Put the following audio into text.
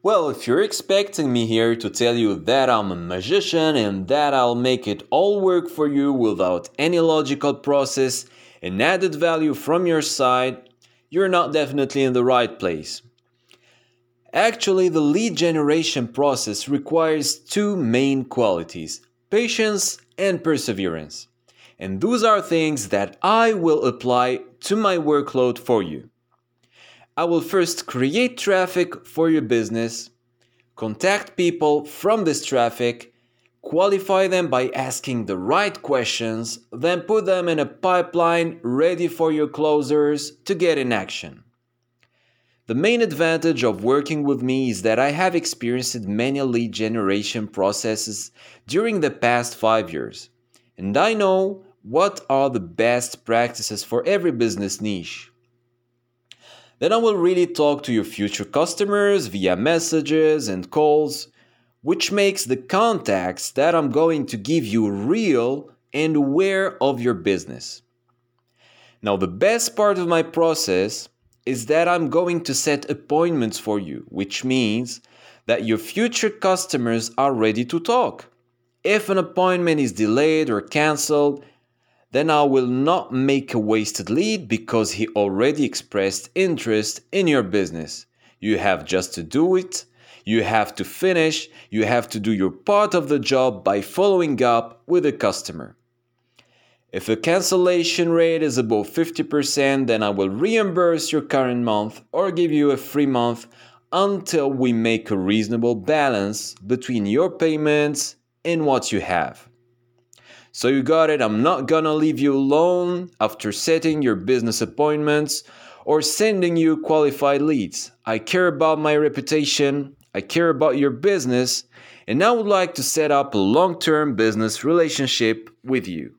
Well, if you're expecting me here to tell you that I'm a magician and that I'll make it all work for you without any logical process and added value from your side, you're not definitely in the right place. Actually, the lead generation process requires two main qualities patience and perseverance. And those are things that I will apply to my workload for you. I will first create traffic for your business, contact people from this traffic, qualify them by asking the right questions, then put them in a pipeline ready for your closers to get in action. The main advantage of working with me is that I have experienced many lead generation processes during the past five years, and I know what are the best practices for every business niche. Then I will really talk to your future customers via messages and calls, which makes the contacts that I'm going to give you real and aware of your business. Now, the best part of my process is that I'm going to set appointments for you, which means that your future customers are ready to talk. If an appointment is delayed or cancelled, then I will not make a wasted lead because he already expressed interest in your business. You have just to do it. You have to finish. You have to do your part of the job by following up with a customer. If the cancellation rate is above 50%, then I will reimburse your current month or give you a free month until we make a reasonable balance between your payments and what you have. So you got it, I'm not gonna leave you alone after setting your business appointments or sending you qualified leads. I care about my reputation, I care about your business, and I would like to set up a long term business relationship with you.